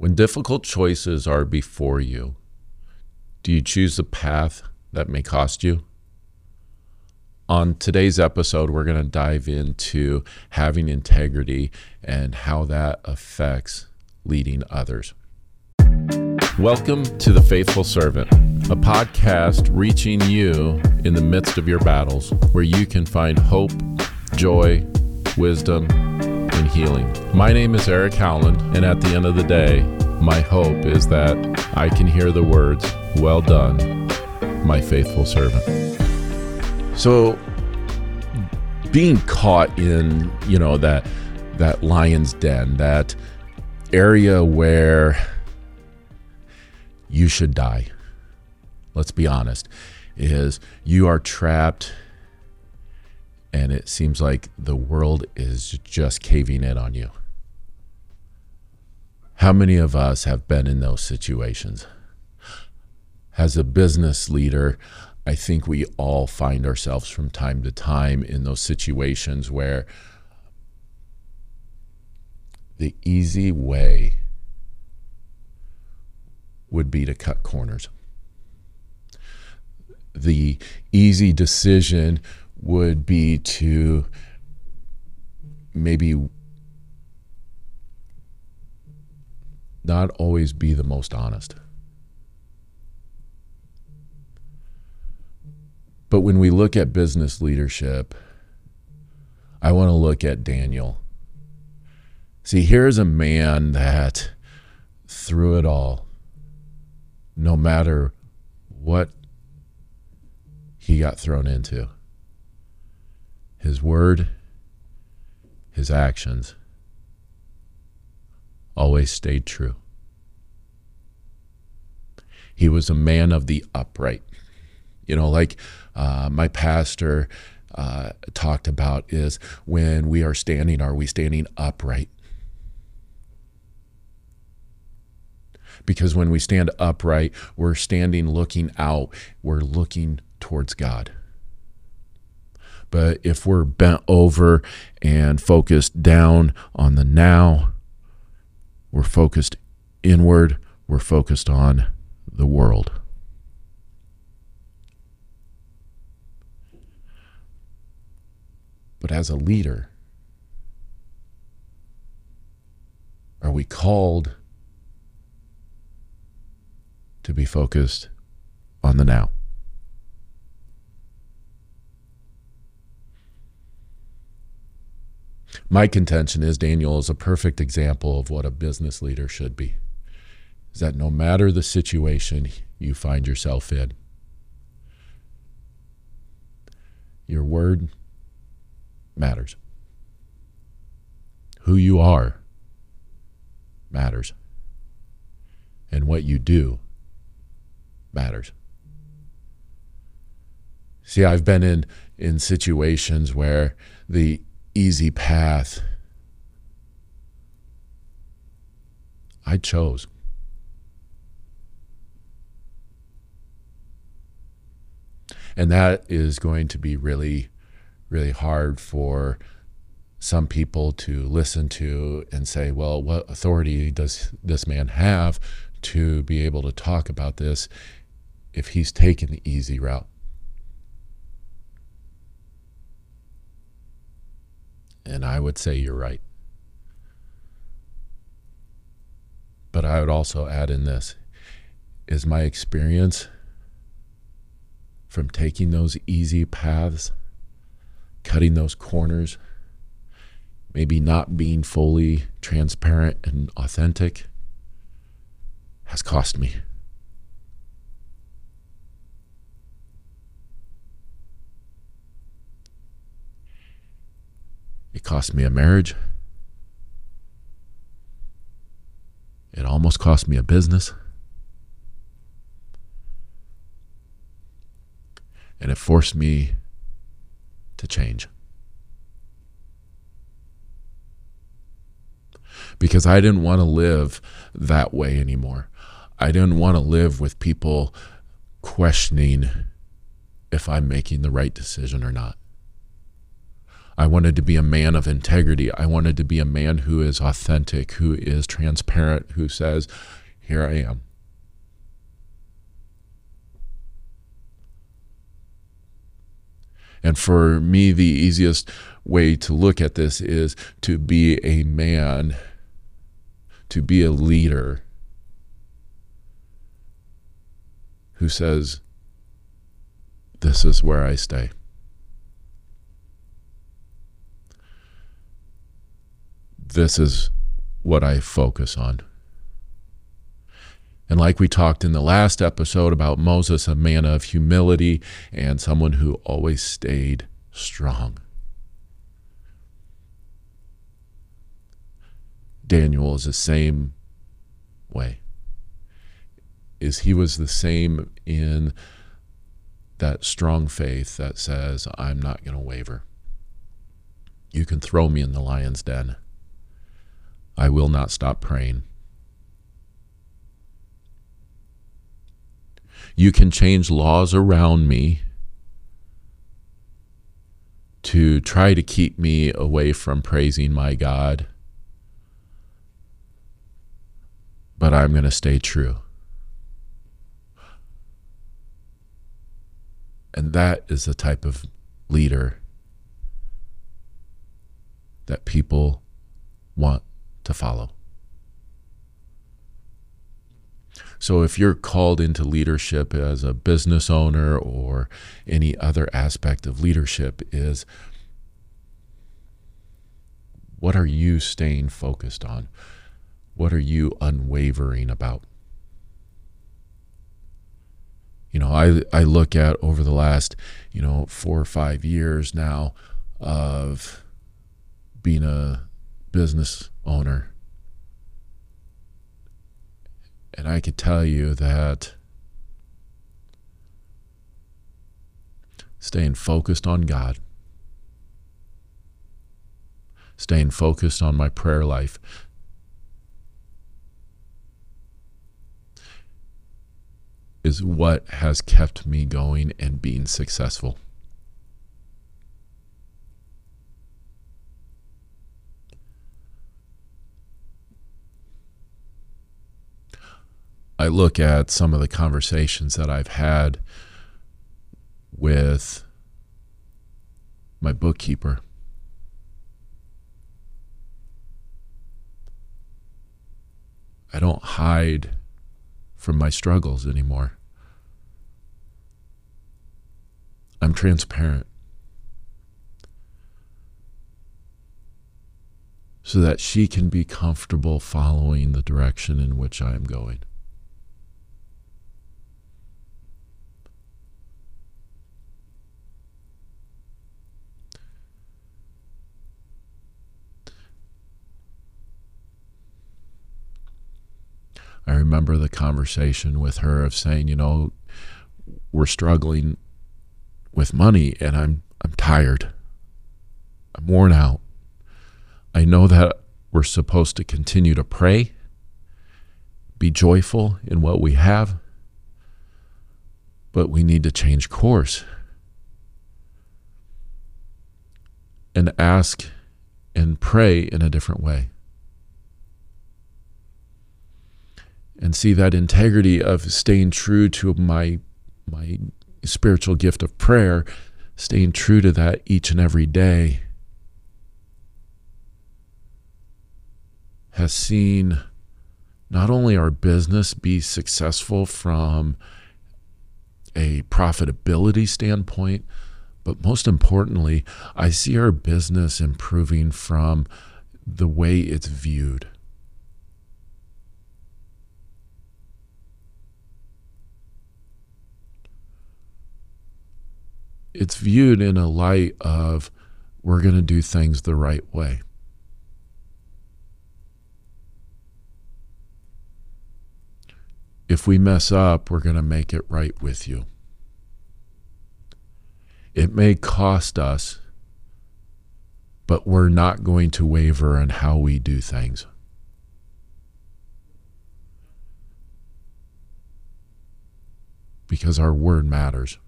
When difficult choices are before you, do you choose the path that may cost you? On today's episode, we're going to dive into having integrity and how that affects leading others. Welcome to The Faithful Servant, a podcast reaching you in the midst of your battles, where you can find hope, joy, wisdom, and healing. My name is Eric Howland, and at the end of the day, my hope is that I can hear the words, Well done, my faithful servant. So, being caught in, you know, that that lion's den, that area where you should die. Let's be honest, is you are trapped and it seems like the world is just caving in on you. How many of us have been in those situations? As a business leader, I think we all find ourselves from time to time in those situations where the easy way would be to cut corners. The easy decision would be to maybe not always be the most honest. But when we look at business leadership, I want to look at Daniel. See, here's a man that through it all, no matter what he got thrown into, his word, his actions always stayed true. He was a man of the upright. You know, like uh, my pastor uh, talked about, is when we are standing, are we standing upright? Because when we stand upright, we're standing looking out, we're looking towards God. But if we're bent over and focused down on the now, we're focused inward, we're focused on the world. But as a leader, are we called to be focused on the now? My contention is Daniel is a perfect example of what a business leader should be. Is that no matter the situation you find yourself in, your word matters. Who you are matters. And what you do matters. See, I've been in in situations where the easy path I chose. And that is going to be really, really hard for some people to listen to and say, well, what authority does this man have to be able to talk about this if he's taken the easy route? And I would say you're right. But I would also add in this is my experience from taking those easy paths, cutting those corners, maybe not being fully transparent and authentic has cost me. It cost me a marriage. It almost cost me a business. And it forced me to change. Because I didn't want to live that way anymore. I didn't want to live with people questioning if I'm making the right decision or not. I wanted to be a man of integrity. I wanted to be a man who is authentic, who is transparent, who says, Here I am. And for me, the easiest way to look at this is to be a man, to be a leader who says, This is where I stay. This is what I focus on. And like we talked in the last episode about Moses, a man of humility and someone who always stayed strong. Daniel is the same way. Is he was the same in that strong faith that says, I'm not going to waver. You can throw me in the lion's den. I will not stop praying. You can change laws around me to try to keep me away from praising my God, but I'm going to stay true. And that is the type of leader that people want to follow. So if you're called into leadership as a business owner or any other aspect of leadership is what are you staying focused on? What are you unwavering about? You know, I I look at over the last, you know, 4 or 5 years now of being a business owner and I could tell you that staying focused on God, staying focused on my prayer life, is what has kept me going and being successful. I look at some of the conversations that I've had with my bookkeeper. I don't hide from my struggles anymore. I'm transparent. So that she can be comfortable following the direction in which I am going. I remember the conversation with her of saying, you know, we're struggling with money and I'm I'm tired. I'm worn out. I know that we're supposed to continue to pray, be joyful in what we have, but we need to change course and ask and pray in a different way. And see that integrity of staying true to my my spiritual gift of prayer, staying true to that each and every day has seen not only our business be successful from a profitability standpoint, but most importantly, I see our business improving from the way it's viewed. It's viewed in a light of we're going to do things the right way. If we mess up, we're going to make it right with you. It may cost us, but we're not going to waver in how we do things. Because our word matters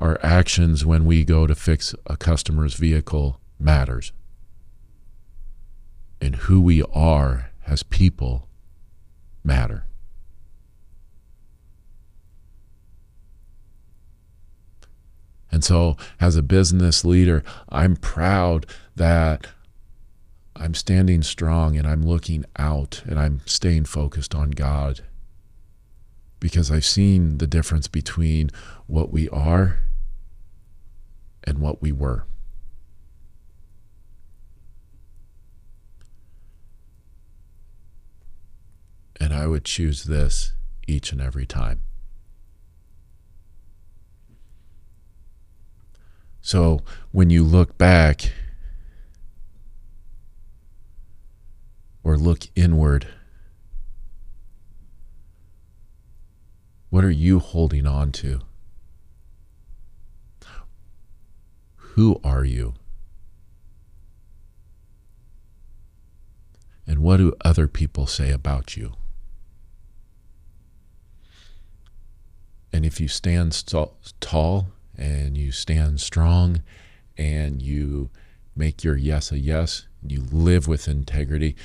our actions when we go to fix a customer's vehicle matters. And who we are as people matter. And so, as a business leader, I'm proud that I'm standing strong and I'm looking out and I'm staying focused on God because I've seen the difference between what we are and what we were. And I would choose this each and every time. So when you look back or look inward, what are you holding on to? Who are you? And what do other people say about you? And if you stand st- tall and you stand strong and you make your yes a yes, you live with integrity,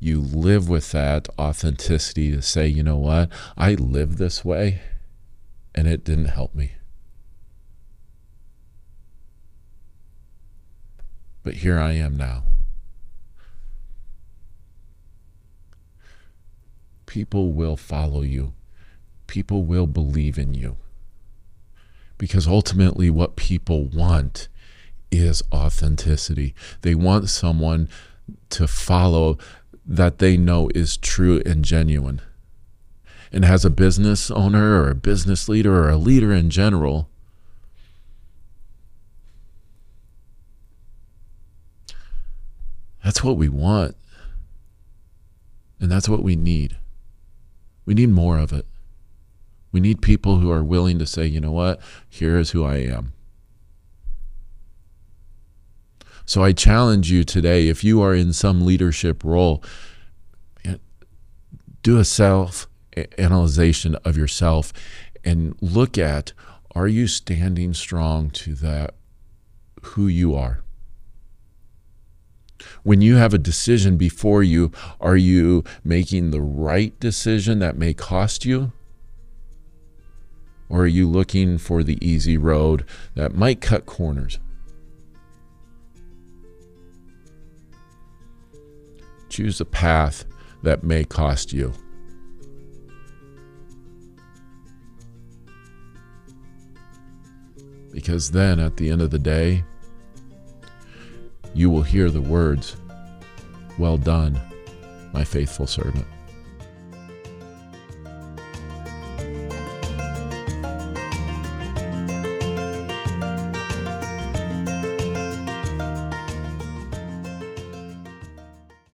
you live with that authenticity to say, you know what, I live this way and it didn't help me. But here I am now. People will follow you. People will believe in you because ultimately what people want is authenticity. They want someone to follow that they know is true and genuine. And as a business owner or a business leader or a leader in general, that's what we want. And that's what we need. We need more of it. We need people who are willing to say, you know what, here is who I am. So I challenge you today if you are in some leadership role, eh, do a self analyzation of yourself and look at are you standing strong to that who you are? When you have a decision before you, are you making the right decision that may cost you? Or are you looking for the easy road that might cut corners? Choose a path that may cost you. Because then, at the end of the day, you will hear the words, Well done, my faithful servant.